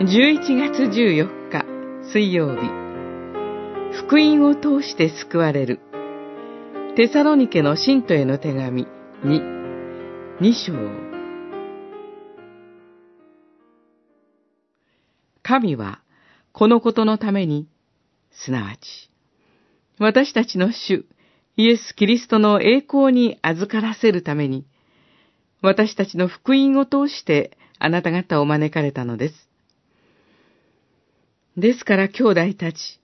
11月14日水曜日。福音を通して救われる。テサロニケの信徒への手紙2、2章。神はこのことのために、すなわち、私たちの主、イエス・キリストの栄光に預からせるために、私たちの福音を通してあなた方を招かれたのです。ですから兄弟たち、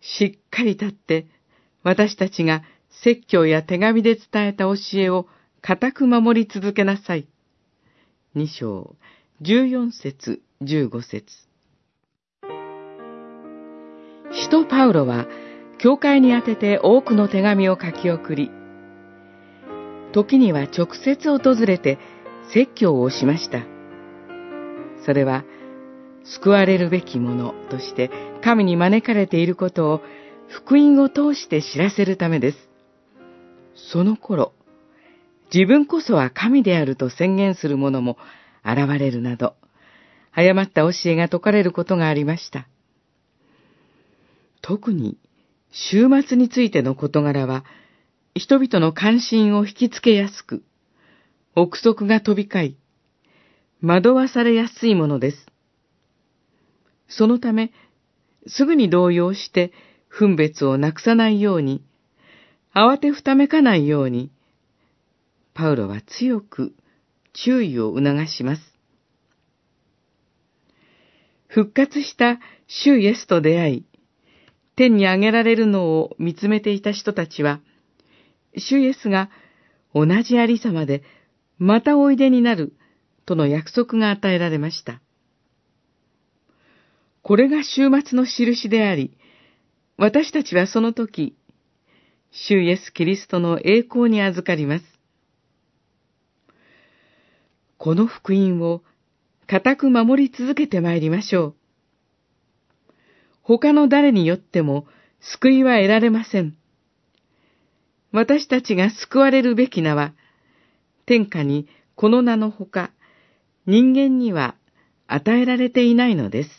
しっかり立って、私たちが説教や手紙で伝えた教えを固く守り続けなさい。二章、十四節、十五節。使徒パウロは、教会に宛てて多くの手紙を書き送り、時には直接訪れて説教をしました。それは、救われるべきものとして神に招かれていることを福音を通して知らせるためです。その頃、自分こそは神であると宣言する者も現れるなど、誤った教えが説かれることがありました。特に、終末についての事柄は、人々の関心を引きつけやすく、憶測が飛び交い、惑わされやすいものです。そのため、すぐに動揺して分別をなくさないように、慌てふためかないように、パウロは強く注意を促します。復活した主イエスと出会い、天に上げられるのを見つめていた人たちは、主イエスが同じありさまでまたおいでになるとの約束が与えられました。これが終末の印であり、私たちはその時、主イエス・キリストの栄光に預かります。この福音を固く守り続けてまいりましょう。他の誰によっても救いは得られません。私たちが救われるべき名は、天下にこの名のほか、人間には与えられていないのです。